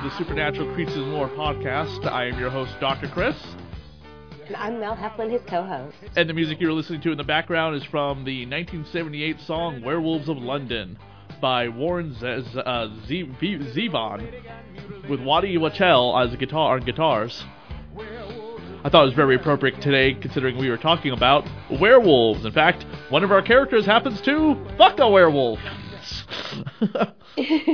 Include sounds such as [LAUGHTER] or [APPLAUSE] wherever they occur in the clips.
To the Supernatural Creatures and Lore podcast. I am your host, Dr. Chris. And I'm Mel Heflin, his co-host. And the music you're listening to in the background is from the 1978 song Werewolves of London by Warren Z- Z- uh, Z- Zevon with Waddy Wachtel as a guitar on guitars. I thought it was very appropriate today considering we were talking about werewolves. In fact, one of our characters happens to fuck a werewolf. [LAUGHS]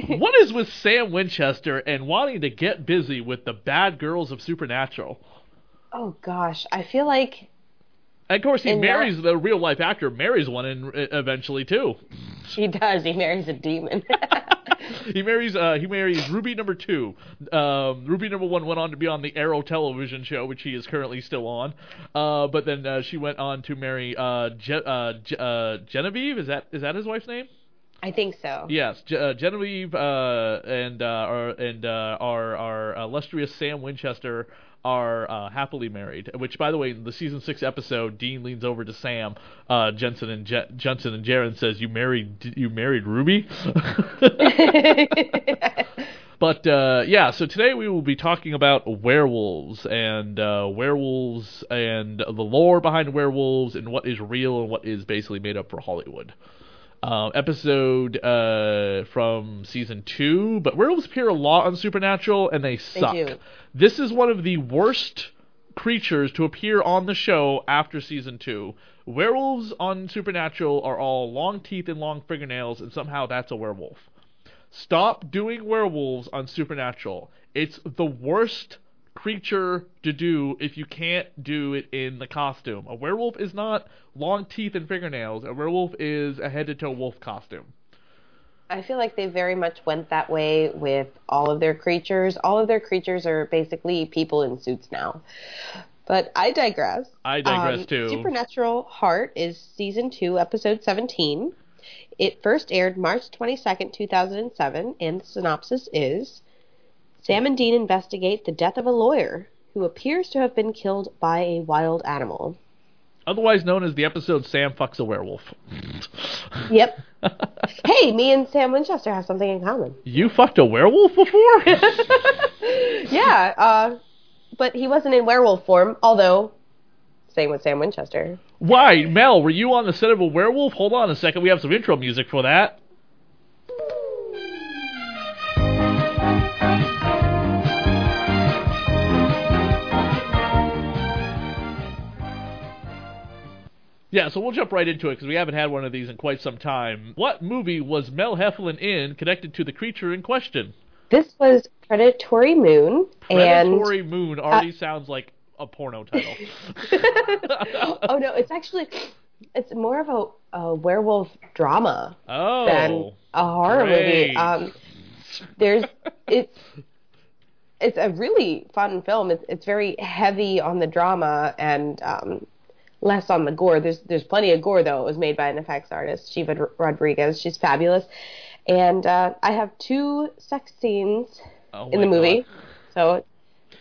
what is with Sam Winchester and wanting to get busy with the bad girls of Supernatural? Oh gosh, I feel like And of course, he And that- marries the real life actor, marries one in, eventually too. he does. He marries a demon. [LAUGHS] he marries uh, he marries Ruby number two. Um, Ruby number one went on to be on the Arrow television show, which he is currently still on. Uh, but then uh, she went on to marry uh, Je- uh, Je- uh, Genevieve. Is that is that his wife's name? I think so. Yes, uh, Genevieve uh, and uh, our and uh, our our illustrious Sam Winchester are uh, happily married. Which, by the way, in the season six episode, Dean leans over to Sam uh, Jensen and Je- Jensen and Jared says, "You married you married Ruby." [LAUGHS] [LAUGHS] But uh, yeah, so today we will be talking about werewolves and uh, werewolves and the lore behind werewolves and what is real and what is basically made up for Hollywood. Uh, episode uh, from season two, but werewolves appear a lot on Supernatural and they suck. do. This is one of the worst creatures to appear on the show after season two. Werewolves on Supernatural are all long teeth and long fingernails, and somehow that's a werewolf. Stop doing werewolves on Supernatural. It's the worst creature to do if you can't do it in the costume. A werewolf is not long teeth and fingernails. A werewolf is a head to toe wolf costume. I feel like they very much went that way with all of their creatures. All of their creatures are basically people in suits now. But I digress. I digress Um, too. Supernatural Heart is season two, episode 17. It first aired March 22nd, 2007, and the synopsis is Sam and Dean investigate the death of a lawyer who appears to have been killed by a wild animal. Otherwise known as the episode Sam fucks a werewolf. Yep. [LAUGHS] hey, me and Sam Winchester have something in common. you fucked a werewolf before? [LAUGHS] Yeah, uh, but he wasn't in werewolf form, although, same with Sam Winchester. Why, Mel, were you on the set of a werewolf? Hold on a second, we have some intro music for that. Yeah, so we'll jump right into it because we haven't had one of these in quite some time. What movie was Mel Heflin in connected to the creature in question? This was Predatory Moon, Predatory Moon already sounds like a porno title. [LAUGHS] [LAUGHS] oh no, it's actually it's more of a, a werewolf drama oh, than a horror great. movie. Um, there's it's it's a really fun film. It's it's very heavy on the drama and um, less on the gore. There's there's plenty of gore though. It was made by an effects artist, Shiva Rodriguez. She's fabulous. And uh, I have two sex scenes Oh in the movie, God. so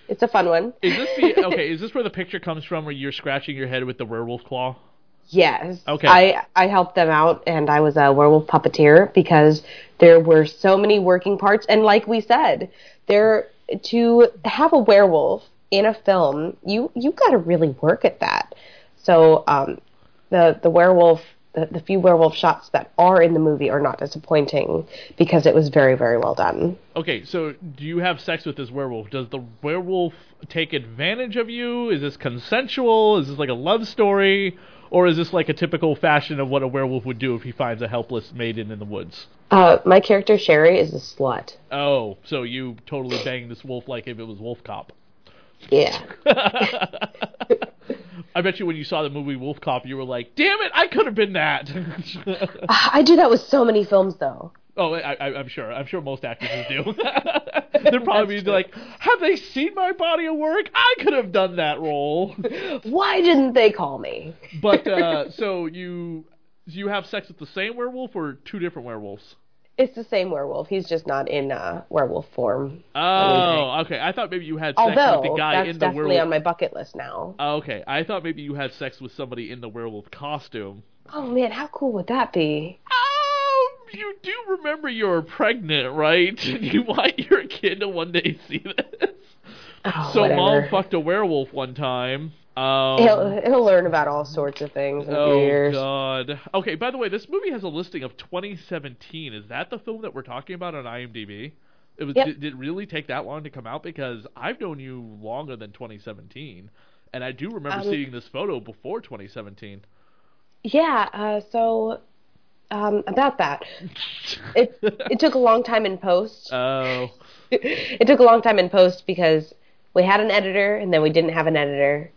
it's a fun one. Is this the [LAUGHS] okay? Is this where the picture comes from, where you're scratching your head with the werewolf claw? Yes. Okay. I I helped them out, and I was a werewolf puppeteer because there were so many working parts, and like we said, there to have a werewolf in a film, you you got to really work at that. So um, the the werewolf. The, the few werewolf shots that are in the movie are not disappointing because it was very, very well done. Okay, so do you have sex with this werewolf? Does the werewolf take advantage of you? Is this consensual? Is this like a love story? Or is this like a typical fashion of what a werewolf would do if he finds a helpless maiden in the woods? Uh, my character Sherry is a slut. Oh, so you totally bang this wolf like if it was Wolf Cop. Yeah. [LAUGHS] [LAUGHS] I bet you when you saw the movie Wolf Cop, you were like, "Damn it, I could have been that." [LAUGHS] I do that with so many films, though. oh, I, I, I'm sure. I'm sure most actresses do. [LAUGHS] [LAUGHS] They're probably true. like, "Have they seen my body of work? I could have done that role." Why didn't they call me? But uh, so you you have sex with the same werewolf or two different werewolves? It's the same werewolf. He's just not in uh, werewolf form. Oh, okay. I thought maybe you had sex Although with the guy that's in the definitely werewolf. on my bucket list now. Oh, okay, I thought maybe you had sex with somebody in the werewolf costume. Oh man, how cool would that be? Oh, you do remember you're pregnant, right? [LAUGHS] you want your kid to one day see this. Oh, so whatever. mom fucked a werewolf one time. Um, He'll he'll learn about all sorts of things in a few Oh years. God. Okay. By the way, this movie has a listing of 2017. Is that the film that we're talking about on IMDb? It was. Yep. Did, did it really take that long to come out? Because I've known you longer than 2017, and I do remember Um, seeing this photo before 2017. Yeah. Uh, so um, about that, [LAUGHS] it it took a long time in post. Oh. [LAUGHS] it took a long time in post because we had an editor and then we didn't have an editor,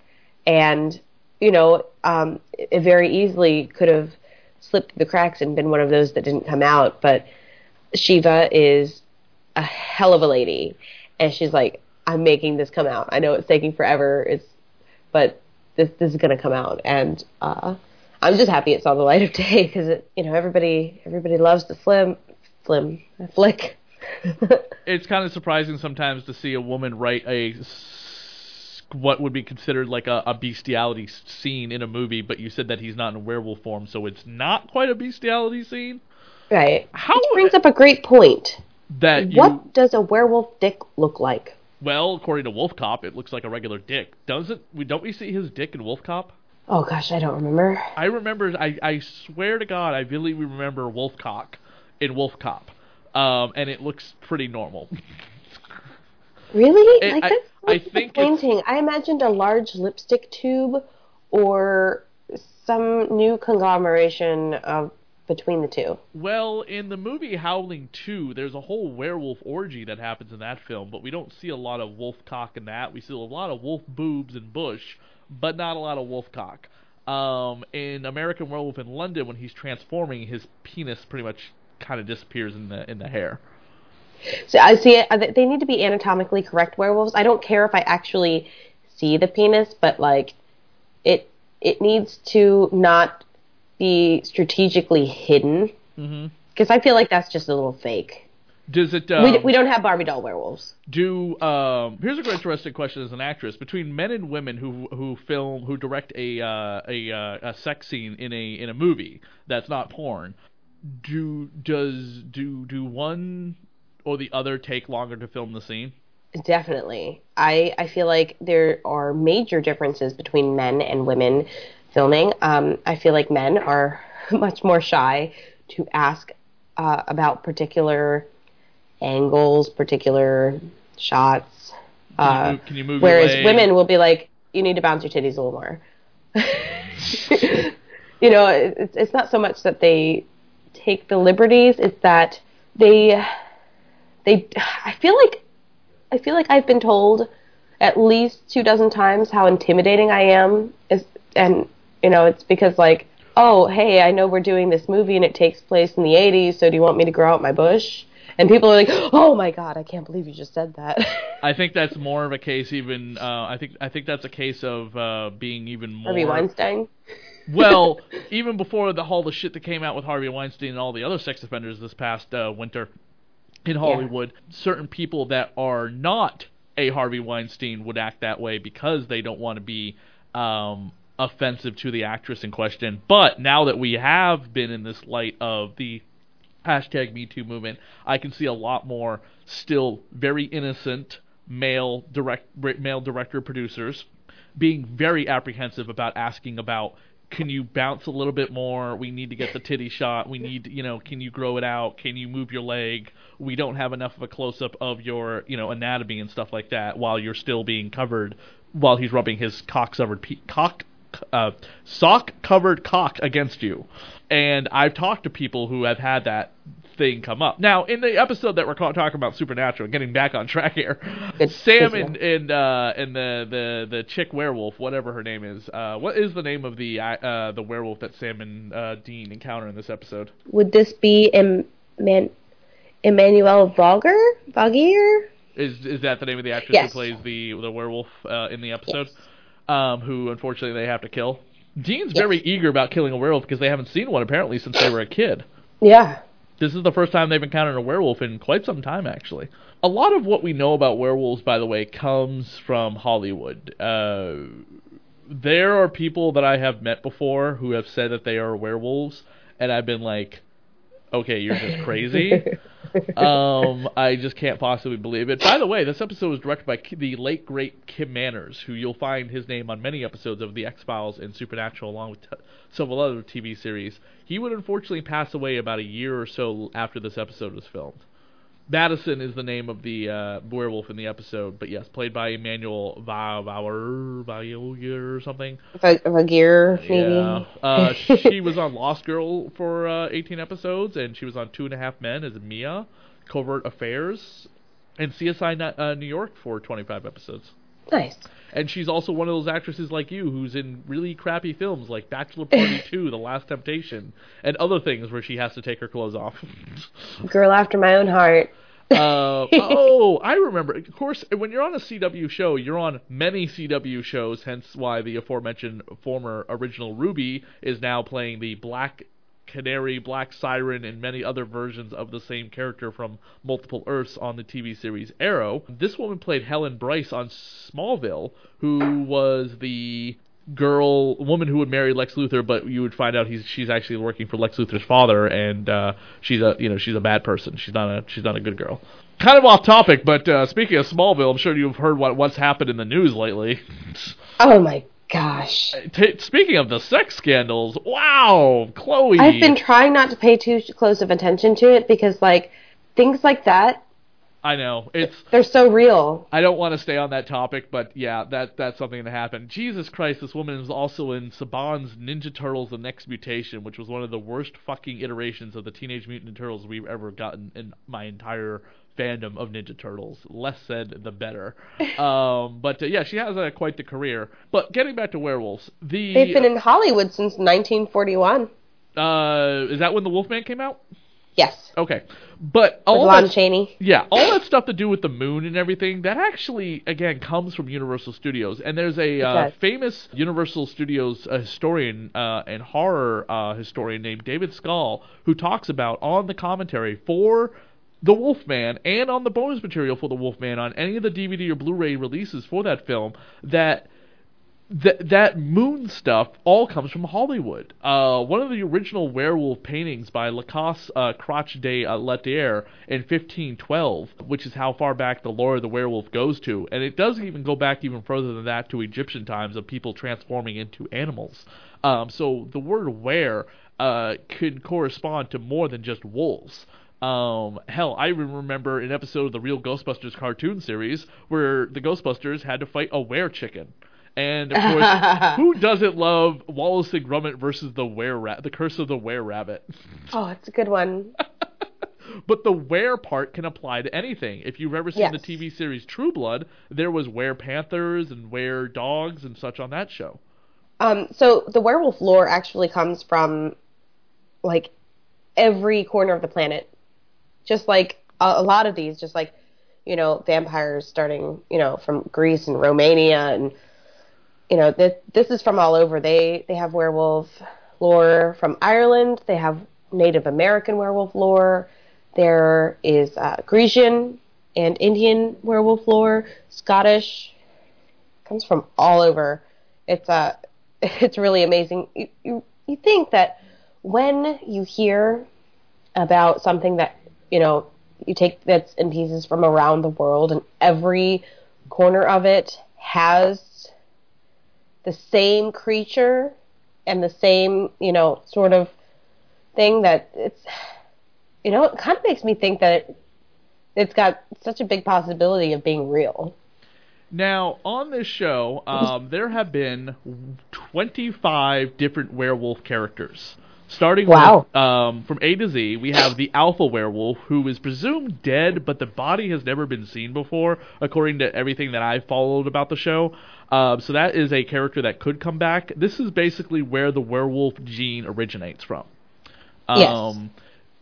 and you know, um, it very easily could have slipped the cracks and been one of those that didn't come out. But Shiva is a hell of a lady, and she's like, "I'm making this come out. I know it's taking forever. It's, but this this is gonna come out." And uh, I'm just happy it saw the light of day because you know, everybody everybody loves the flim, flim, flick. [LAUGHS] it's kind of surprising sometimes to see a woman write a what would be considered like a, a bestiality scene in a movie, but you said that he's not in werewolf form, so it's not quite a bestiality scene. Right. How Which brings up a great point. that you What does a werewolf dick look like? well, according to Wolf Cop, it looks like a regular dick. Doesn't we? Don't we see his dick in Wolf Cop? Oh gosh, I don't remember. I remember. I I swear to God, I really remember Wolf Cock in Wolf Cop, um, and it looks pretty normal. [LAUGHS] Really? It- like I- that's I think disappointing. I imagined a large lipstick tube or some new conglomeration of between the two. Well, in the movie Howling 2, there's a whole werewolf orgy that happens in that film, but we don't see a lot of wolf cock in that. We see a lot of wolf boobs and bush, but not a lot of wolf cock. Um, in American Werewolf in London, when he's transforming, his penis pretty much kind of disappears in the in the hair. So I see it. uh, They need to be anatomically correct werewolves. I don't care if I actually see the penis, but like it it needs to not be strategically hidden because I feel like that's just a little fake. Does it? Um, we, we don't have Barbie doll werewolves. do um here's a great interesting question as an actress between men and women who who film who direct a uh, a uh, a sex scene in a in a movie that's not porn do does do do one or the other take longer to film the scene Definitely. I, I feel like there are major differences between men and women filming. Um, I feel like men are [LAUGHS] much more shy to ask uh, about particular angles, particular shots. can, Uh, you, move, can you whereas women will be like, you need to bounce your titties a little more. [LAUGHS] you know, it's, it's not so much that they take the liberties, it's that they, they, I feel like, I feel like I've been told at least two dozen times how intimidating I am is, and, you know, it's because like, oh, hey, I know we're doing this movie and it takes place in the 80s, so do you want me to grow out my bush? And people are like, oh my god, I can't believe you just said that. [LAUGHS] I think that's more of a case even uh, I think I think that's a case of uh, being even more Harvey Weinstein. well, [LAUGHS] even before the all the shit that came out with Harvey Weinstein and all the other sex offenders this past uh, winter in Hollywood, certain people that are not a Harvey Weinstein would act that way because they don't want to be um, offensive to the actress in question. But now that we have been in this light of the hashtag Me Too movement, I can see a lot more still very innocent male direct male director producers being very apprehensive about asking about can you bounce a little bit more? We need to get the titty shot. We need, you know, can you grow it out? Can you move your leg? We don't have enough of a close up of your, you know, anatomy and stuff like that while you're still being covered while he's rubbing his cock covered pe- cock uh, sock covered cock against you. And I've talked to people who have had that thing come up. Now, in the episode that we're talking about Supernatural, getting back on track here, [LAUGHS] Good- Sam good and and uh, and the, the the chick werewolf, whatever her name is. Uh, what is the name of the uh, the werewolf that Sam and uh, Dean encounter in this episode? Would this be Em- Man- Emmanuelle Vogger? Voggier? Is is that the name of the actress Yes. who plays the the werewolf uh, in the episode? Um, who unfortunately they have to kill. Dean's Yes. very eager about killing a werewolf because they haven't seen one apparently since they were a kid. Yeah. This is the first time they've encountered a werewolf in quite some time, actually. A lot of what we know about werewolves, by the way, comes from Hollywood. Uh, there are people that I have met before who have said that they are werewolves, and I've been like, okay, you're just [LAUGHS] crazy. Um, I just can't possibly believe it. By the way, this episode was directed by the late great Kim Manners, who you'll find his name on many episodes of The X Files and Supernatural, along with t- several other TV series. He would unfortunately pass away about a year or so after this episode was filmed. Madison is the name of the uh, werewolf in the episode, but yes, played by Emmanuelle Vauer, Vauer or something. Voggier, maybe. Yeah. Uh, she was on Lost Girl for uh, 18 episodes, and she was on Two and a Half Men as Mia, Covert Affairs, and CSI uh, New York for 25 episodes. Nice. And she's also one of those actresses like you who's in really crappy films like Bachelor Party [LAUGHS] 2, The Last Temptation, and other things where she has to take her clothes off. [LAUGHS] Girl after my own heart. uh, [LAUGHS] oh, I remember. Of course, when you're on a CW show, you're on many CW shows, hence why the aforementioned former original Ruby is now playing the Black Canary, Black Siren, and many other versions of the same character from multiple Earths on the TV series Arrow. This woman played Helen Bryce on Smallville, who was the girl woman who would marry Lex Luthor, but you would find out he's she's actually working for Lex Luthor's father, and uh, she's a you know she's a bad person. She's not a she's not a good girl. Kind of off topic, but uh, speaking of Smallville, I'm sure you've heard what what's happened in the news lately. [LAUGHS] Oh my gosh. Uh, t- speaking of the sex scandals, wow, Chloe. I've been trying not to pay too close of attention to it because, like, things like that, I know it's. they're so real. I don't want to stay on that topic, but yeah, that that's something that happened. Jesus Christ, this woman is also in Saban's Ninja Turtles: The Next Mutation, which was one of the worst fucking iterations of the Teenage Mutant Ninja Turtles we've ever gotten in my entire fandom of Ninja Turtles. Less said, the better. [LAUGHS] um, but uh, yeah, she has uh, quite the career. But getting back to werewolves, the They've been in Hollywood since 1941. uh, is that when the Wolfman came out? Yes. Okay, but all Lon that Chaney. Yeah, all that stuff to do with the moon and everything, that actually, again, comes from Universal Studios. And there's a uh, famous Universal Studios uh, historian uh, and horror uh, historian named David Skal who talks about on the commentary for The Wolfman and on the bonus material for The Wolfman on any of the DVD or Blu ray releases for that film that that that moon stuff all comes from Hollywood. Uh, one of the original werewolf paintings by Lacoste uh, Croce de uh, in 1512, which is how far back the lore of the werewolf goes to, and it does even go back even further than that to Egyptian times of people transforming into animals. Um, so the word were uh, could correspond to more than just wolves. Um, hell, I even remember an episode of the Real Ghostbusters cartoon series where the Ghostbusters had to fight a were chicken. And of course, [LAUGHS] who doesn't love Wallace and Gromit versus the were rat, the Curse of the Were Rabbit? [LAUGHS] Oh, it's a good one. [LAUGHS] but the were part can apply to anything. If you've ever seen the TV series True Blood, there was were panthers and were dogs and such on that show. Um, so the werewolf lore actually comes from like every corner of the planet. Just like a, a lot of these, just like you know, vampires starting, you know, from Greece and Romania, and you know, this this is from all over. They they have werewolf lore from Ireland. They have Native American werewolf lore. There is uh, Grecian and Indian werewolf lore. Scottish comes from all over. It's uh, [LAUGHS] it's really amazing. You, you you think that when you hear about something that you know you take bits and pieces from around the world, and every corner of it has the same creature and the same you know sort of thing that it's you know it kind of makes me think that it, it's got such a big possibility of being real. Now, on this show, [LAUGHS] um, there have been 25 different werewolf characters. Starting Wow. with, um, from A to Z, we have the alpha werewolf, who is presumed dead, but the body has never been seen before, according to everything that I've followed about the show. Um, so that is a character that could come back. This is basically where the werewolf gene originates from. Yes. Um,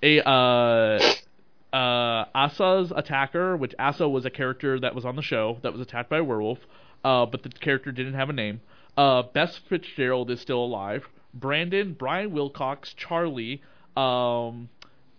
a uh, uh, Asa's attacker, which Asa was a character that was on the show that was attacked by a werewolf, uh, but the character didn't have a name. Uh, Bess Fitzgerald is still alive. Brandon, Brian Wilcox, Charlie, um,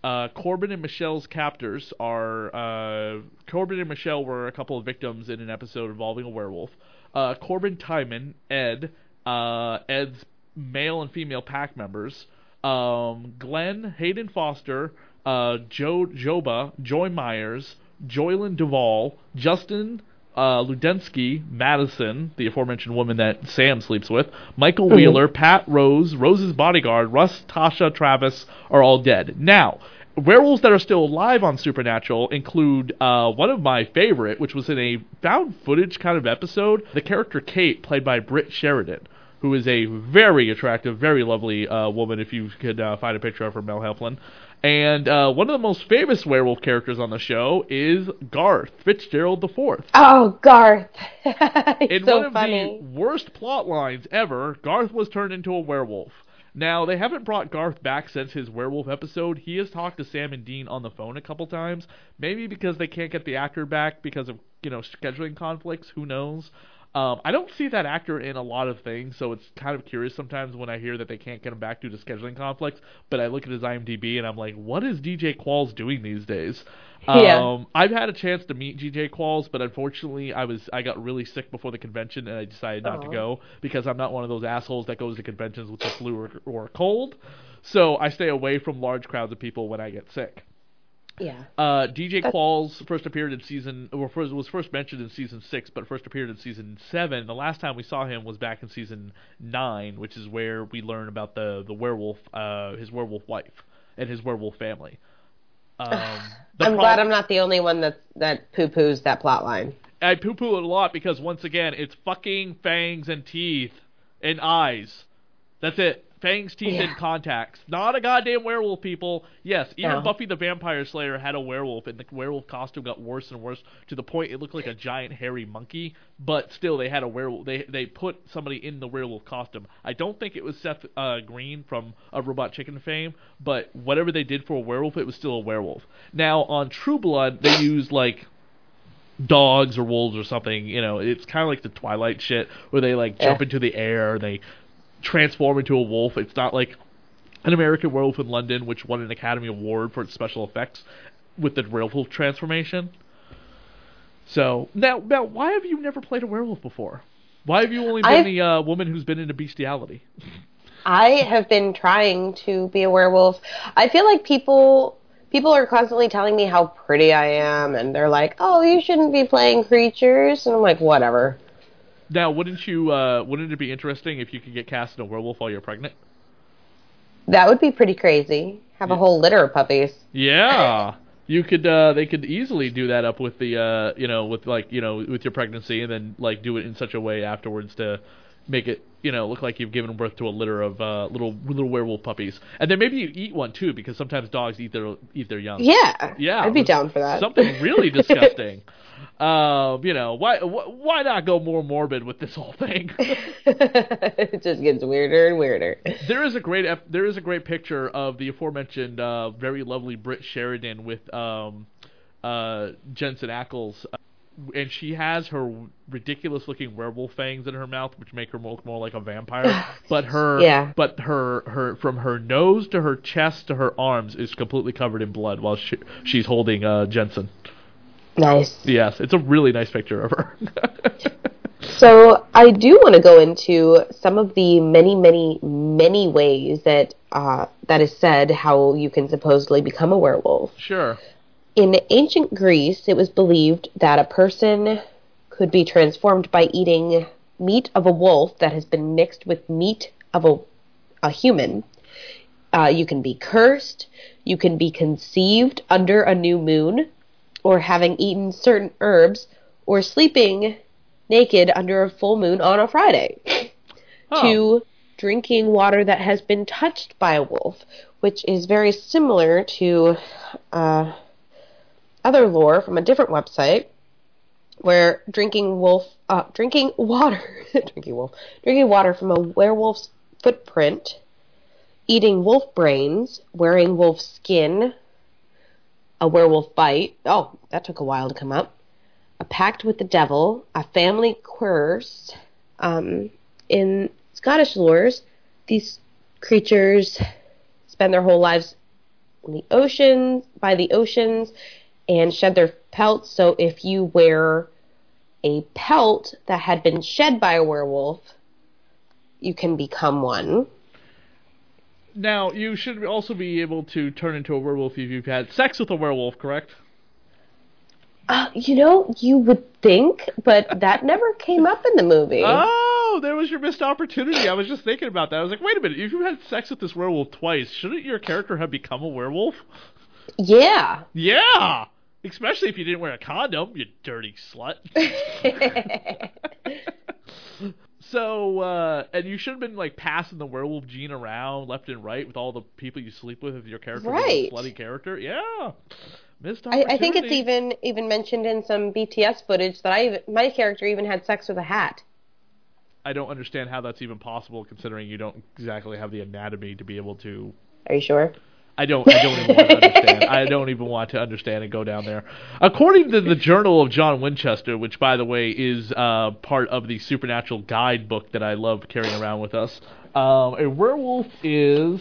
uh, Corbin and Michelle's captors are uh, Corbin and Michelle were a couple of victims in an episode involving a werewolf. Uh, Corbin Timon, Ed, uh, Ed's male and female pack members, um, Glenn, Hayden Foster, uh, Joe Joba, Joy Myers, Joylyn Duvall, Justin uh, Ludensky, Madison, the aforementioned woman that Sam sleeps with, Michael Wheeler, Pat Rose, Rose's bodyguard, Russ, Tasha, Travis are all dead. Now, werewolves that are still alive on Supernatural include uh, one of my favorite, which was in a found footage kind of episode. The character Kate, played by Brit Sheridan, who is a very attractive, very lovely uh, woman. If you could uh, find a picture of her, Mel Heflin. And uh, one of the most famous werewolf characters on the show is Garth Fitzgerald the Fourth. Oh, Garth. [LAUGHS] In so one of funny. the worst plot lines ever, Garth was turned into a werewolf. Now, they haven't brought Garth back since his werewolf episode. He has talked to Sam and Dean on the phone a couple times. Maybe because they can't get the actor back because of, you know, scheduling conflicts. Who knows? Um, I don't see that actor in a lot of things, so it's kind of curious sometimes when I hear that they can't get him back due to scheduling conflicts. But I look at his IMDb and I'm like, what is DJ Qualls doing these days? [LAUGHS] Yeah. Um, I've had a chance to meet DJ Qualls, but unfortunately, I was I got really sick before the convention, and I decided not to go because I'm not one of those assholes that goes to conventions with the flu or, or a cold. So I stay away from large crowds of people when I get sick. Yeah. Uh, DJ That's- Qualls first appeared in season, or first, was first mentioned in season six, but first appeared in season seven. The last time we saw him was back in season nine, which is where we learn about the the werewolf, uh, his werewolf wife, and his werewolf family. [LAUGHS] Um, I'm prob- glad I'm not the only one that that poo poos that plot line. I poo poo it a lot because once again, it's fucking fangs and teeth and eyes. That's it. Fangs, teeth, Yeah. and contacts. Not a goddamn werewolf, people. Yes, even No. Buffy the Vampire Slayer had a werewolf, and the werewolf costume got worse and worse to the point it looked like a giant hairy monkey. But still, they had a werewolf. They they put somebody in the werewolf costume. I don't think it was Seth uh, Green from a Robot Chicken fame, but whatever they did for a werewolf, it was still a werewolf. Now on True Blood, they used like dogs or wolves or something. You know, it's kind of like the Twilight shit where they like jump Yeah. into the air, they transform into a wolf. It's not like an American Werewolf in London, which won an Academy Award for its special effects with the werewolf transformation. So now, now, why have you never played a werewolf before? Why have you only been I've- the uh, woman who's been into bestiality? [LAUGHS] I have been trying to be a werewolf. I feel like people people are constantly telling me how pretty I am and they're like, "Oh, you shouldn't be playing creatures." And I'm like, "Whatever." Now, wouldn't you? Uh, wouldn't it be interesting if you could get cast in a werewolf while you're pregnant? That would be pretty crazy. Have a whole litter of puppies. Yeah. [LAUGHS] You could uh they could easily do that up with the uh you know with like you know with your pregnancy and then like do it in such a way afterwards to make it you know look like you've given birth to a litter of uh little little werewolf puppies. And then maybe you eat one too because sometimes dogs eat their eat their young. Yeah. Yeah, I'd be down for that. Something really [LAUGHS] disgusting. um, you know, why wh- why not go more morbid with this whole thing? [LAUGHS] it just gets weirder and weirder. There is a great ep- there is a great picture of the aforementioned uh, very lovely Brit Sheridan with um, uh, Jensen Ackles, uh, and she has her ridiculous looking werewolf fangs in her mouth, which make her look more like a vampire. [LAUGHS] but her Yeah. but her her from her nose to her chest to her arms is completely covered in blood while she, she's holding uh, Jensen. Nice. Yes, it's a really nice picture of her. [LAUGHS] So I do want to go into some of the many, many, many ways that uh, that is said how you can supposedly become a werewolf. Sure. In ancient Greece, it was believed that a person could be transformed by eating meat of a wolf that has been mixed with meat of a, a human. Uh, you can be cursed. You can be conceived under a new moon, or having eaten certain herbs, or sleeping naked under a full moon on a Friday. [LAUGHS] Oh. To drinking water that has been touched by a wolf, which is very similar to uh, other lore from a different website, where drinking wolf, uh, drinking water, [LAUGHS] drinking wolf, drinking water from a werewolf's footprint, eating wolf brains, wearing wolf skin, a werewolf bite. Oh, that took a while to come up. A pact with the devil, a family curse. Um, in Scottish lores, these creatures spend their whole lives in the oceans, by the oceans, and shed their pelts. So if you wear a pelt that had been shed by a werewolf, you can become one. Now, you should also be able to turn into a werewolf if you've had sex with a werewolf, correct? Uh, you know, you would think, but that never came up in the movie. [LAUGHS] Oh, there was your missed opportunity. I was just thinking about that. I was like, wait a minute, if you've had sex with this werewolf twice, shouldn't your character have become a werewolf? Yeah. Yeah! Especially if you didn't wear a condom, you dirty slut. [LAUGHS] so, uh, and you should have been, like, passing the werewolf gene around left and right with all the people you sleep with if your character Right. was a slutty character. Yeah! Missed I. I think it's even even mentioned in some BTS footage that I even, my character even had sex with a hat. I don't understand how that's even possible considering you don't exactly have the anatomy to be able to Are you sure? I don't. I don't even want to understand. I [LAUGHS] don't even want to understand and go down there. According to the Journal of John Winchester, which, by the way, is uh, part of the Supernatural Guidebook that I love carrying around with us, um, a werewolf is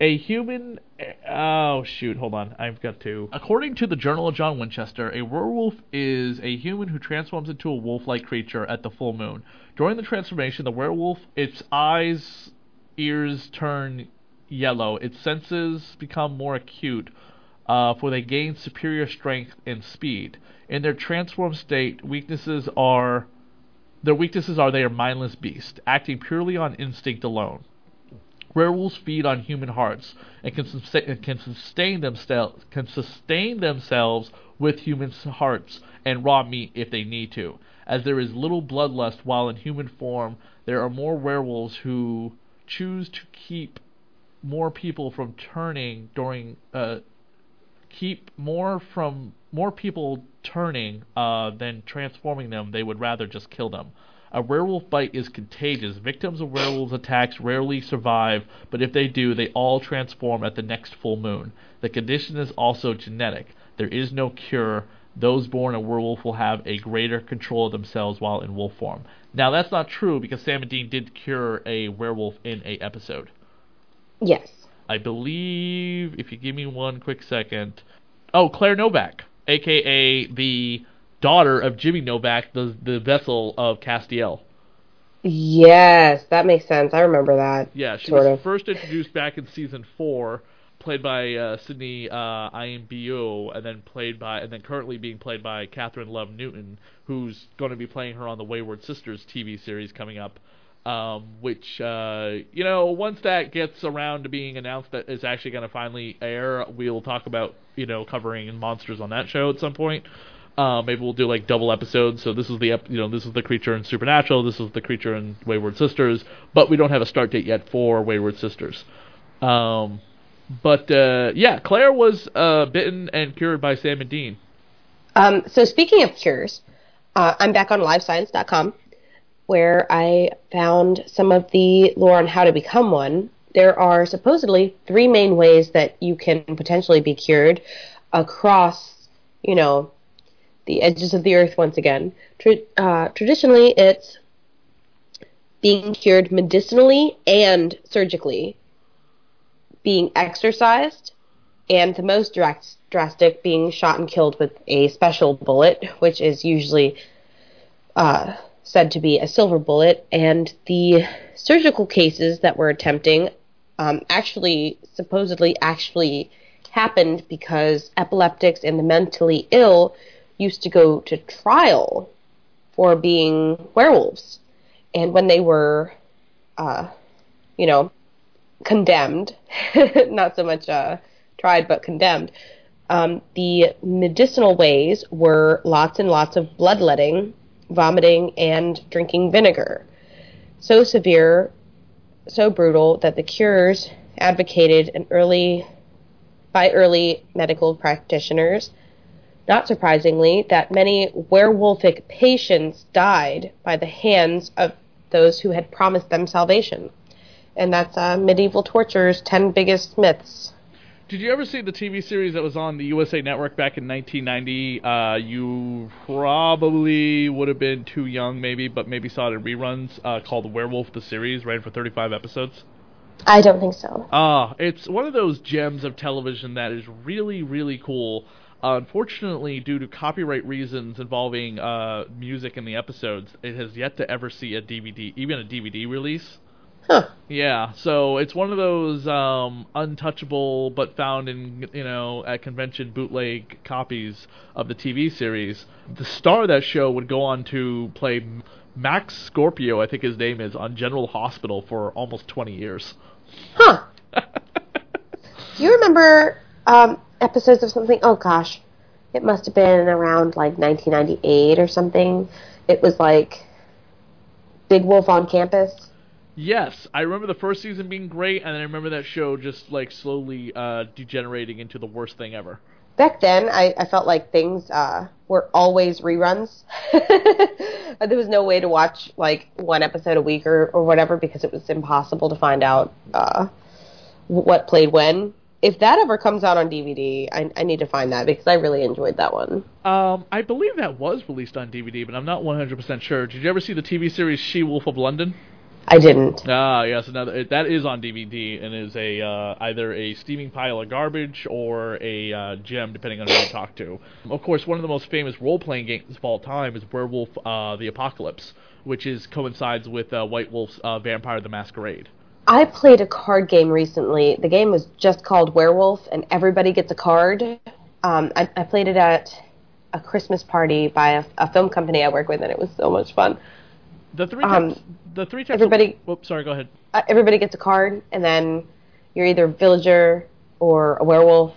a human. Oh shoot! Hold on. I've got to. According to the Journal of John Winchester, a werewolf is a human who transforms into a wolf-like creature at the full moon. During the transformation, the werewolf, its eyes, ears turn yellow. Its senses become more acute, uh, for they gain superior strength and speed. In their transformed state, weaknesses are their weaknesses are they are mindless beasts, acting purely on instinct alone. Werewolves feed on human hearts and can, can sustain themselves can sustain themselves with human hearts and raw meat if they need to. As there is little bloodlust while in human form, there are more werewolves who choose to keep more people from turning during uh, keep more from more people turning uh, than transforming them. They would rather just kill them. A werewolf bite is contagious. Victims of werewolves attacks rarely survive, but if they do, they all transform at the next full moon. The condition is also genetic. There is no cure. Those born a werewolf will have a greater control of themselves while in wolf form. Now that's not true because Sam and Dean did cure a werewolf in a episode. Yes. I believe, if you give me one quick second. Oh, Claire Novak, aka the daughter of Jimmy Novak, the the vessel of Castiel. Yes, that makes sense. I remember that. Yeah, she was of. first introduced back in season four, played by uh, Sydney uh, Imbeau, and then played by, and then currently being played by Kathryn Love Newton, who's going to be playing her on the Wayward Sisters TV series coming up. Um, which uh, you know, once that gets around to being announced that it's actually going to finally air, we'll talk about you know covering monsters on that show at some point. Uh, maybe we'll do like double episodes. So this is the ep- you know this is the creature in Supernatural, this is the creature in Wayward Sisters, but we don't have a start date yet for Wayward Sisters. Um, but uh, yeah, Claire was uh, bitten and cured by Sam and Dean. Um, so speaking of cures, uh, I'm back on LiveScience.com, where I found some of the lore on how to become one. There are supposedly three main ways that you can potentially be cured across, you know, the edges of the earth once again. Tra- uh, traditionally, it's being cured medicinally and surgically, being exercised, and the most dras- drastic being shot and killed with a special bullet, which is usually uh, said to be a silver bullet, and the surgical cases that were attempting um, actually, supposedly, actually happened because epileptics and the mentally ill used to go to trial for being werewolves. And when they were, uh, you know, condemned, [LAUGHS] not so much uh, tried, but condemned, um, the medicinal ways were lots and lots of bloodletting, vomiting, and drinking vinegar. So severe, so brutal that the cures advocated an early by early medical practitioners. Not surprisingly, that many werewolfic patients died by the hands of those who had promised them salvation. And that's uh, Medieval Torture's 10 Biggest Myths. Did you ever see the TV series that was on the USA Network back in 1990? Uh, you probably would have been too young, maybe, but maybe saw it in reruns uh, called The Werewolf the Series, ran for 35 episodes. I don't think so. Ah, it's one of those gems of television that is really, really cool. Uh, unfortunately, due to copyright reasons involving uh, music in the episodes, it has yet to ever see a DVD, even a DVD release. Huh. Yeah, so it's one of those um, untouchable but found in you know at convention bootleg copies of the TV series. The star of that show would go on to play Max Scorpio, I think his name is, on General Hospital for almost 20 years. Huh. [LAUGHS] Do you remember um, episodes of something? Oh gosh, it must have been around like 1998 or something. It was like Big Wolf on Campus. Yes, I remember the first season being great, and then I remember that show just like slowly uh, degenerating into the worst thing ever. Back then, I, I felt like things uh, were always reruns. [LAUGHS] there was no way to watch like one episode a week or, or whatever because it was impossible to find out uh, what played when. If that ever comes out on DVD, I, I need to find that because I really enjoyed that one. Um, I believe that was released on DVD, but I'm not 100% sure. Did you ever see the TV series She Wolf of London? I didn't. Ah, yes, another that is on DVD and is a uh, either a steaming pile of garbage or a uh, gem, depending on who you talk to. Of course, one of the most famous role-playing games of all time is Werewolf: uh, The Apocalypse, which is coincides with uh, White Wolf's uh, Vampire: The Masquerade. I played a card game recently. The game was just called Werewolf, and everybody gets a card. Um, I, I played it at a Christmas party by a, a film company I work with, and it was so much fun. The three Um, types. The three types. everybody- Of, oops, sorry. Go ahead. uh, everybody gets a card, and then you're either a villager or a werewolf,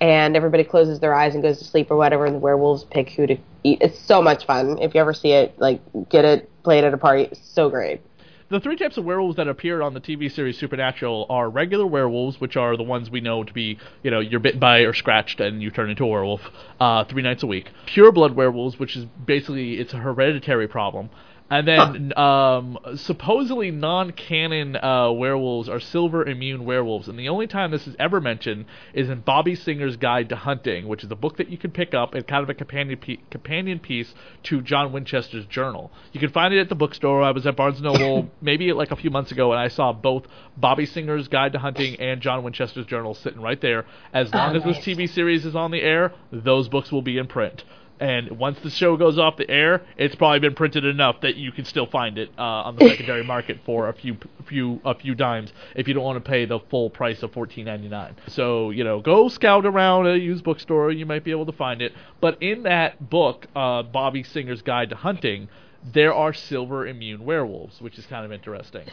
and everybody closes their eyes and goes to sleep or whatever, and the werewolves pick who to eat. It's so much fun. If you ever see it, like get it, play it at a party. It's so great. The three types of werewolves that appear on the TV series Supernatural are regular werewolves, which are the ones we know to be, you know, you're bitten by or scratched and you turn into a werewolf uh, three nights a week. Pure blood werewolves, which is basically it's a hereditary problem. And then um, supposedly non-canon uh, werewolves are silver immune werewolves, and the only time this is ever mentioned is in Bobby Singer's Guide to Hunting, which is a book that you can pick up and kind of a companion pe- companion piece to John Winchester's journal. You can find it at the bookstore. I was at Barnes Noble [COUGHS] maybe like a few months ago, and I saw both Bobby Singer's Guide to Hunting and John Winchester's journal sitting right there. As long as this. TV series is on the air, those books will be in print. And once the show goes off the air, it's probably been printed enough that you can still find it uh, on the secondary market for a few, few, a few dimes if you don't want to pay the full price of fourteen ninety nine. So you know, go scout around a used bookstore, you might be able to find it. But in that book, uh, Bobby Singer's Guide to Hunting, there are silver immune werewolves, which is kind of interesting.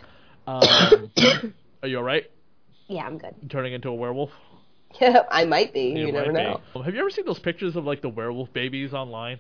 Um, [COUGHS] are you all right? Yeah, I'm good. Turning into a werewolf? I might be. You, might never be. know. Have you ever seen those pictures of like the werewolf babies online?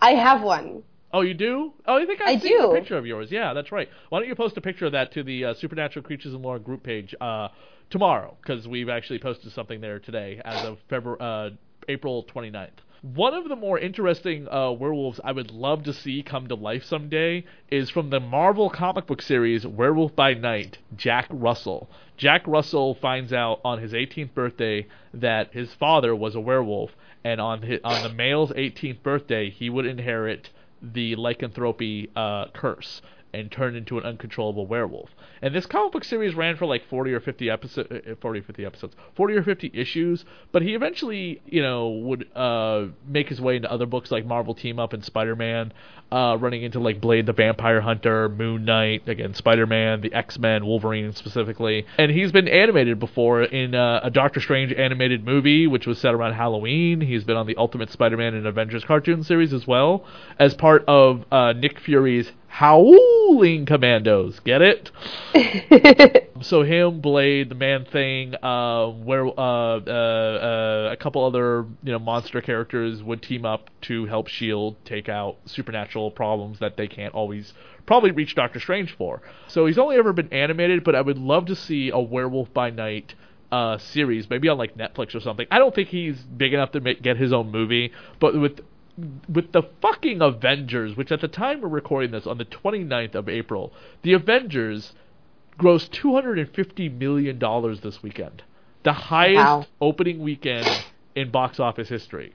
I have one. Oh, you do? Oh, I think I've I seen a picture of yours. Yeah, that's right. Why don't you post a picture of that to the uh, Supernatural Creatures and Lore group page uh, tomorrow? Because we've actually posted something there today as of February, uh, April 29th. One of the more interesting uh, werewolves I would love to see come to life someday is from the Marvel comic book series Werewolf by Night, Jack Russell. Jack Russell finds out on his 18th birthday that his father was a werewolf, and on his, on the male's 18th birthday, he would inherit the lycanthropy uh, curse. And turned into an uncontrollable werewolf. And this comic book series ran for like 40 or 50 episodes, 40 or 50 episodes, 40 or 50 issues. But he eventually, you know, would uh, make his way into other books like Marvel Team Up and Spider-Man, uh, running into like Blade the Vampire Hunter, Moon Knight, again Spider-Man, the X-Men, Wolverine specifically. And he's been animated before in uh, a Doctor Strange animated movie, which was set around Halloween. He's been on the Ultimate Spider-Man and Avengers cartoon series as well, as part of uh, Nick Fury's Howling Commandos. Get it? [LAUGHS] so him, Blade, the Man Thing, uh, where uh, uh, uh, a couple other you know monster characters would team up to help Shield take out supernatural problems that they can't always probably reach Doctor Strange for. So he's only ever been animated, but I would love to see a Werewolf by Night uh, series, maybe on like Netflix or something. I don't think he's big enough to make, get his own movie, but with with the fucking Avengers, which at the time we're recording this on the 29th of April, the Avengers grossed 250 million dollars this weekend, the highest Wow. opening weekend in box office history,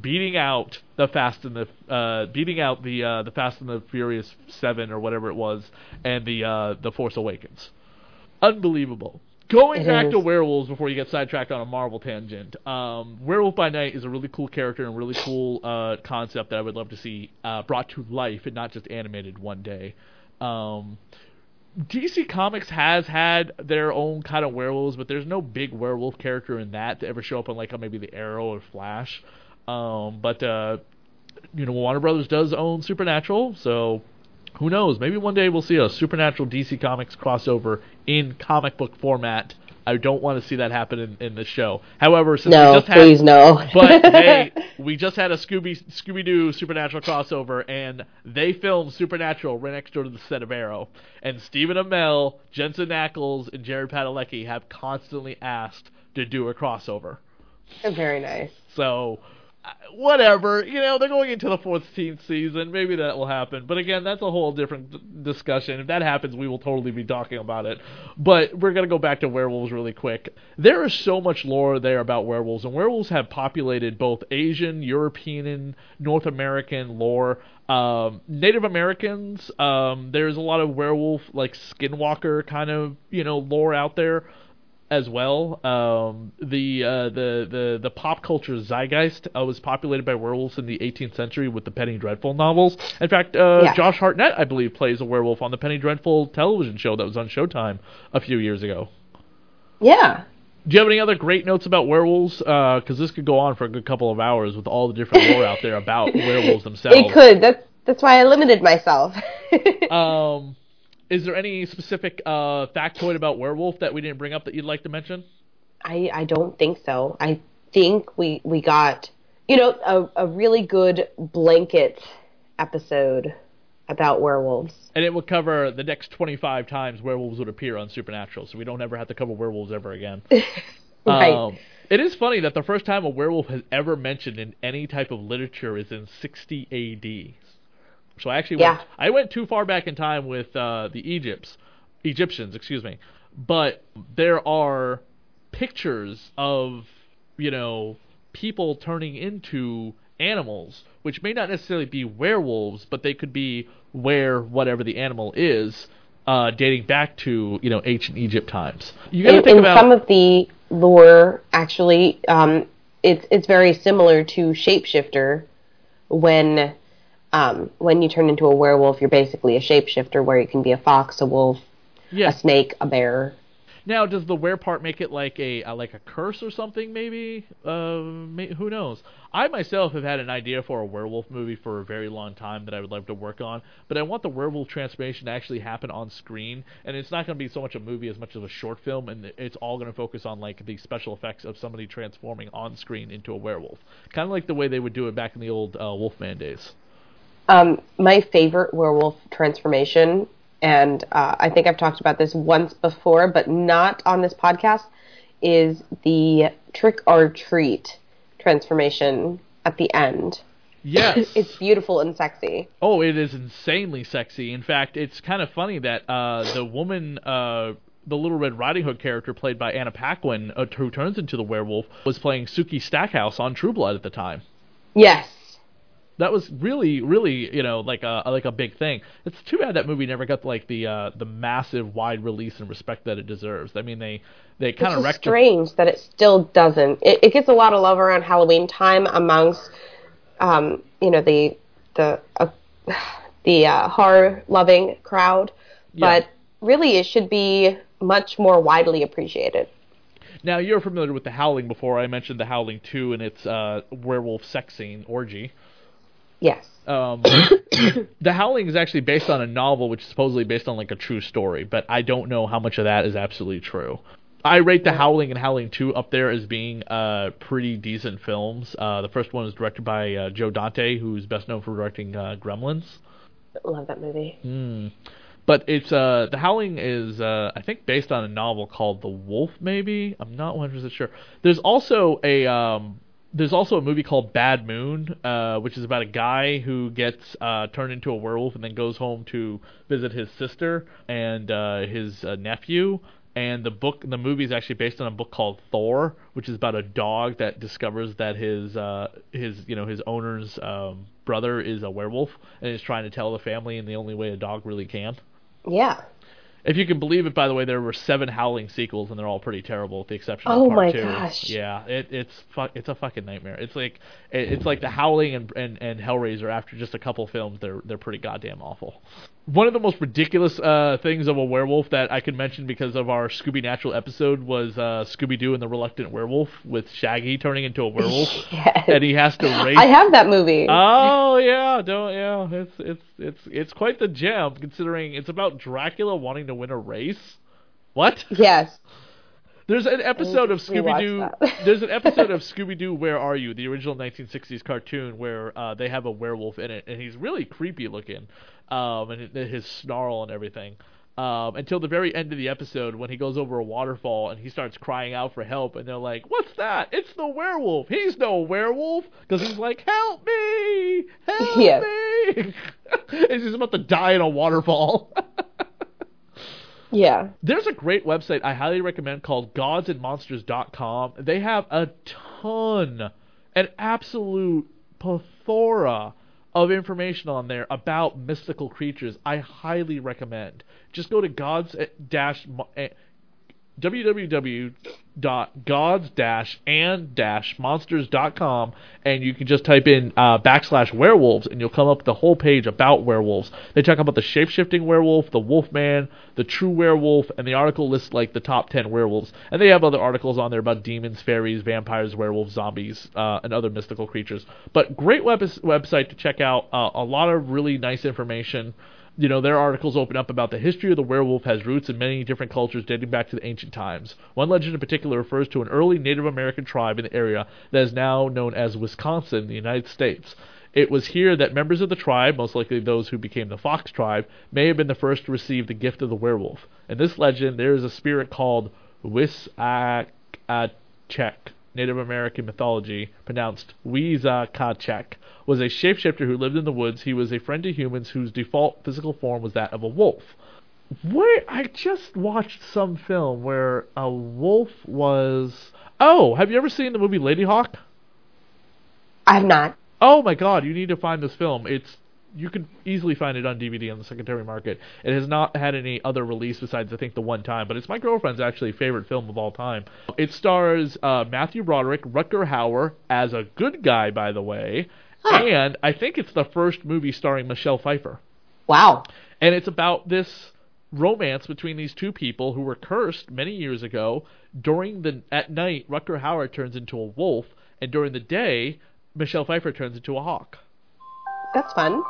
beating out the Fast and the uh, beating out the uh, the Fast and the Furious Seven or whatever it was, and the uh, the Force Awakens. Unbelievable. Going It back is. to werewolves before you get sidetracked on a Marvel tangent, um, Werewolf by Night is a really cool character and really cool uh, concept that I would love to see uh, brought to life and not just animated one day. Um, DC Comics has had their own kind of werewolves, but there's no big werewolf character in that to ever show up on like maybe the Arrow or Flash. Um, but uh, you know, Warner Brothers does own Supernatural, so who knows? Maybe one day we'll see a Supernatural DC Comics crossover in comic book format. I don't want to see that happen in, in the show. However, since we no, just had, please no. [LAUGHS] but hey, [LAUGHS] we just had a Scooby Scooby Doo Supernatural crossover, and they filmed Supernatural right next door to the set of Arrow. And Stephen Amell, Jensen Ackles, and Jared Padalecki have constantly asked to do a crossover. Very nice. So, whatever. You know, they're going into the 14th season. Maybe that will happen. But again, that's a whole different discussion. If that happens, we will totally be talking about it. But we're going to go back to werewolves really quick. There is so much lore there about werewolves, and werewolves have populated both Asian, European, and North American lore. Um, Native Americans, um, there's a lot of werewolf, like skinwalker kind of, you know, lore out there as well. Um, the uh, the the the pop culture zeitgeist uh, was populated by werewolves in the 18th century with the Penny Dreadful novels. In fact, uh, Yeah. Josh Hartnett, I believe, plays a werewolf on the Penny Dreadful television show that was on Showtime a few years ago. Yeah. Do you have any other great notes about werewolves? Because this could go on for a good couple of hours with all the different lore out there about [LAUGHS] werewolves themselves. It could. That's that's why I limited myself. [LAUGHS] Um, is there any specific uh, factoid about werewolf that we didn't bring up that you'd like to mention? I I don't think so. I think we we got you know a a really good blanket episode about werewolves. And it would cover the next 25 times werewolves would appear on Supernatural, so we don't ever have to cover werewolves ever again. [LAUGHS] Right. Um, it is funny that the first time a werewolf has ever mentioned in any type of literature is in 60 A.D. So I actually went, Yeah. I went too far back in time with uh, the Egypts, Egyptians, excuse me. But there are pictures of you know people turning into animals, which may not necessarily be werewolves, but they could be where whatever the animal is, uh, dating back to you know ancient Egypt times. You got to in, think in about some of the lore, actually, um, it's it's very similar to shapeshifter. When um, when you turn into a werewolf, you're basically a shapeshifter, where you can be a fox, a wolf, yeah. a snake, a bear. Now, does the were part make it like a, a like a curse or something? Maybe. Uh, may, who knows? I myself have had an idea for a werewolf movie for a very long time that I would love to work on, but I want the werewolf transformation to actually happen on screen, and it's not going to be so much a movie as much as a short film, and it's all going to focus on like the special effects of somebody transforming on screen into a werewolf, kind of like the way they would do it back in the old uh, Wolfman days. Um, my favorite werewolf transformation, and uh, I think I've talked about this once before, but not on this podcast, is the trick or treat transformation at the end. Yes. [LAUGHS] It's beautiful and sexy. Oh, it is insanely sexy. In fact, it's kind of funny that uh, the woman, uh, the Little Red Riding Hood character played by Anna Paquin, uh, who turns into the werewolf, was playing Sookie Stackhouse on True Blood at the time. Yes. That was really, really, you know, like a like a big thing. It's too bad that movie never got like the uh, the massive wide release and respect that it deserves. I mean, they they kind of It's wrecked. strange that it still doesn't. It, it gets a lot of love around Halloween time amongst, um, you know, the the uh, [SIGHS] the uh, horror loving crowd, Yeah. but really it should be much more widely appreciated. Now you're familiar with the Howling. Before I mentioned the Howling two and its uh, werewolf sex scene orgy. Yes. Um, [COUGHS] the Howling is actually based on a novel, which is supposedly based on like a true story, but I don't know how much of that is absolutely true. I rate the Howling and Howling 2 up there as being uh, pretty decent films. Uh, the first one was directed by uh, Joe Dante, who's best known for directing uh, Gremlins. Love that movie. But it's uh, the Howling is uh, I think based on a novel called The Wolf. Maybe I'm not 100 percent sure. There's also a um, there's also a movie called Bad Moon, uh, which is about a guy who gets uh, turned into a werewolf and then goes home to visit his sister and uh, his uh, nephew. And the book, the movie is actually based on a book called Thor, which is about a dog that discovers that his uh, his you know his owner's um, brother is a werewolf and is trying to tell the family in the only way a dog really can. Yeah. If you can believe it, by the way, there were seven Howling sequels, and they're all pretty terrible, with the exception Oh of part my gosh. Yeah, it, it's fu- it's a fucking nightmare. It's like it, it's like the Howling and, and and Hellraiser. After just a couple films, they're they're pretty goddamn awful. One of the most ridiculous uh, things of a werewolf that I could mention because of our Scooby Natural episode was uh, Scooby Doo and the Reluctant Werewolf with Shaggy turning into a werewolf, [LAUGHS] Yes. and he has to [LAUGHS] race. I have that movie. Oh yeah, don't yeah. It's it's it's it's quite the gem considering it's about Dracula wanting to win a race. What? yes. There's an episode of Scooby Doo. [LAUGHS] there's an episode of Scooby Doo. Where are you? The original 1960s cartoon where uh, they have a werewolf in it, and he's really creepy looking, um, and his snarl and everything. Um, until the very end of the episode when he goes over a waterfall and he starts crying out for help, and they're like, "What's that? It's the werewolf. He's no werewolf." Because he's like, "Help me! Help Yes. me!" [LAUGHS] and he's about to die in a waterfall. [LAUGHS] Yeah. There's a great website I highly recommend called godsandmonsters.com. They have a ton, an absolute plethora of information on there about mystical creatures. I highly recommend. Just go to gods eh, dash eh, www.gods-and-monsters.com and you can just type in uh, backslash werewolves and you'll come up with the whole page about werewolves. They talk about the shape-shifting werewolf, the wolfman, the true werewolf, and the article lists like the top 10 werewolves. And they have other articles on there about demons, fairies, vampires, werewolves, zombies, uh, and other mystical creatures. But great web- website to check out. Uh, a lot of really nice information you know, their articles open up about the history of the werewolf has roots in many different cultures dating back to the ancient times. One legend in particular refers to an early Native American tribe in the area that is now known as Wisconsin, in the United States. It was here that members of the tribe, most likely those who became the Fox tribe, may have been the first to receive the gift of the werewolf. In this legend, there is a spirit called Wisakachek, Native American mythology, pronounced Weezakachek, was a shapeshifter who lived in the woods. He was a friend to humans whose default physical form was that of a wolf. Where I just watched some film where a wolf was. Oh, have you ever seen the movie Ladyhawke? I have not. Oh my God, you need to find this film. It's you can easily find it on DVD on the secondary market. It has not had any other release besides I think the one time, but it's my girlfriend's actually favorite film of all time. It stars uh, Matthew Broderick, Rutger Hauer as a good guy, by the way, and I think it's the first movie starring Michelle Pfeiffer. Wow. And it's about this romance between these two people who were cursed many years ago. During the at night, Rutger Hauer turns into a wolf, and during the day, Michelle Pfeiffer turns into a hawk. That's fun.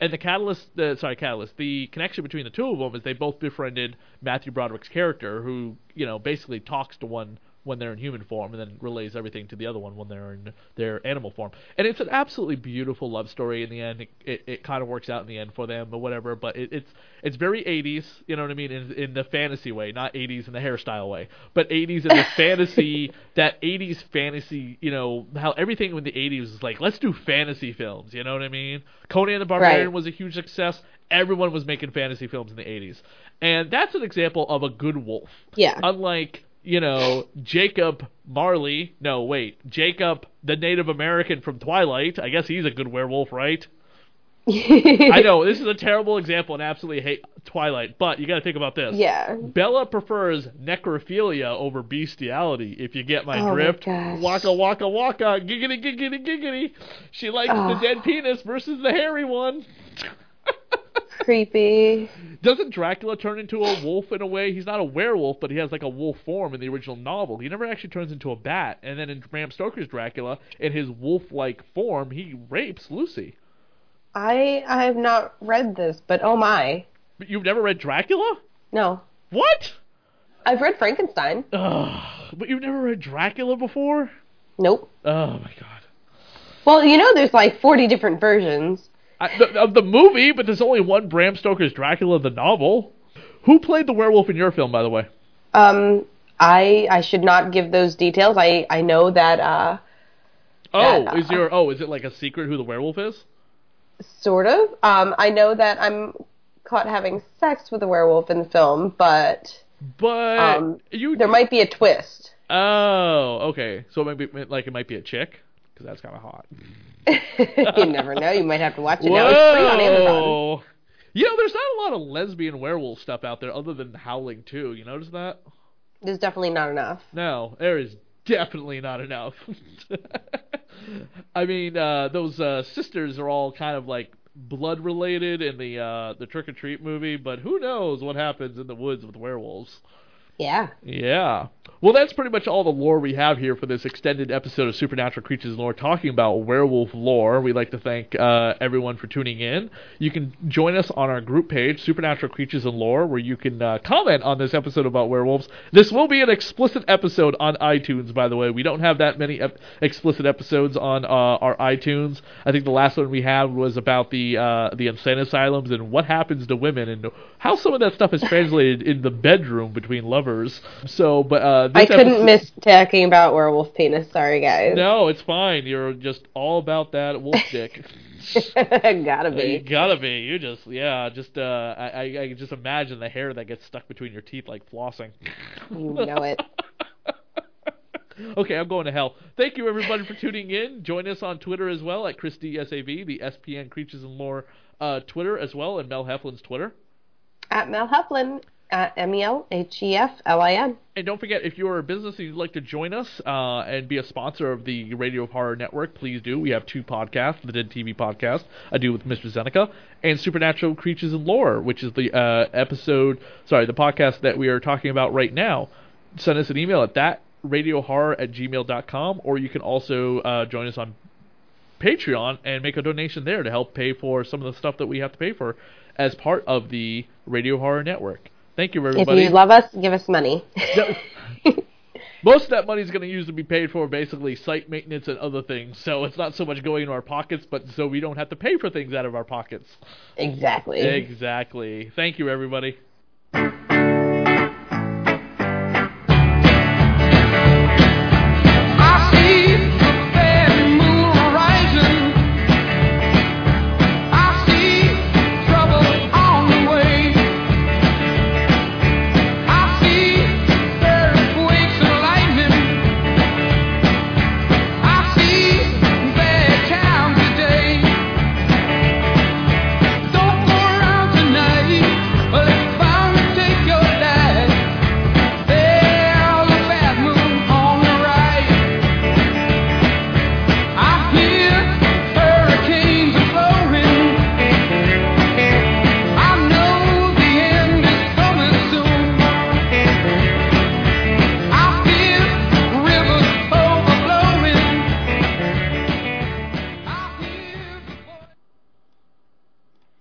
And the catalyst, uh, sorry, catalyst. The connection between the two of them is they both befriended Matthew Broderick's character, who you know basically talks to one when they're in human form, and then relays everything to the other one when they're in their animal form. And it's an absolutely beautiful love story. In the end, it it, it kind of works out in the end for them, or whatever. But it, it's it's very 80s, you know what I mean, in in the fantasy way, not 80s in the hairstyle way, but 80s in the [LAUGHS] fantasy that 80s fantasy, you know, how everything in the 80s is like, let's do fantasy films, you know what I mean? Conan the Barbarian Right. was a huge success. Everyone was making fantasy films in the 80s. And that's an example of a good wolf. Yeah. Unlike you know, Jacob Marley. No, wait, Jacob, the Native American from Twilight. I guess he's a good werewolf, right? [LAUGHS] I know this is a terrible example and absolutely hate Twilight, but you got to think about this. Yeah. Bella prefers necrophilia over bestiality. If you get my Oh my drift, gosh. waka waka waka, giggity giggity giggity. She likes the Oh. dead penis versus the hairy one. Creepy. Doesn't Dracula turn into a wolf in a way? He's not a werewolf, but he has like a wolf form in the original novel. He never actually turns into a bat. And then in Bram Stoker's Dracula, in his wolf-like form, he rapes Lucy. I I have not read this, but oh my. But you've never read Dracula? No. What? I've read Frankenstein. Ugh. But you've never read Dracula before? Nope. Oh my god. Well, you know there's like 40 different versions. I, the, of the movie, but there's only one Bram Stoker's Dracula the novel. Who played the werewolf in your film, by the way? Um I I should not give those details. I I know that uh Oh, That, uh, is your oh, is it like a secret who the werewolf is? sort of. Um I know that I'm caught having sex with a werewolf in the film, but But Um, you there might be a twist. Oh, okay. So it might be like it might be a chick because that's kind of hot. [LAUGHS] you never know. You might have to watch it now. It's free on Amazon. Whoa. You know, there's not a lot of lesbian werewolf stuff out there other than Howling 2. You notice that? There's definitely not enough. No, there is definitely not enough. [LAUGHS] I mean, uh, those uh, sisters are all kind of like blood related in the uh, the Trick or Treat movie, but who knows what happens in the woods with werewolves? Yeah. Yeah. Well, that's pretty much all the lore we have here for this extended episode of Supernatural Creatures and Lore, talking about werewolf lore. We'd like to thank uh, everyone for tuning in. You can join us on our group page, Supernatural Creatures and Lore, where you can uh, comment on this episode about werewolves. This will be an explicit episode on iTunes, by the way. We don't have that many ep- explicit episodes on uh, our iTunes. I think the last one we had was about the uh, the insane asylums and what happens to women and how some of that stuff is translated in the bedroom between lovers. So, but uh, I couldn't episode- miss talking about werewolf penis. Sorry, guys. No, it's fine. You're just all about that wolf dick. [LAUGHS] Gotta you be. gotta be. You just, yeah, just, uh, I, I, just imagine the hair that gets stuck between your teeth like flossing. You know it. [LAUGHS] okay, I'm going to hell. Thank you everybody for tuning in. Join us on Twitter as well at ChristySAV, the SPN Creatures and Lore uh, Twitter as well, and Mel Heflin's Twitter. At Mel Heflin. At M E L H E F L I N. And don't forget, if you're a business and you'd like to join us uh, and be a sponsor of the Radio Horror Network, please do. We have two podcasts: the Dead TV podcast I do with Mr. Zeneca, and Supernatural Creatures and Lore, which is the uh, episode, sorry, the podcast that we are talking about right now. Send us an email at that radiohorror at gmail.com, or you can also uh, join us on Patreon and make a donation there to help pay for some of the stuff that we have to pay for as part of the Radio Horror Network. Thank you, If everybody. you love us, give us money. [LAUGHS] Most of that money is going to use to be paid for basically site maintenance and other things. So it's not so much going into our pockets, but so we don't have to pay for things out of our pockets. exactly. Exactly. Thank you, everybody.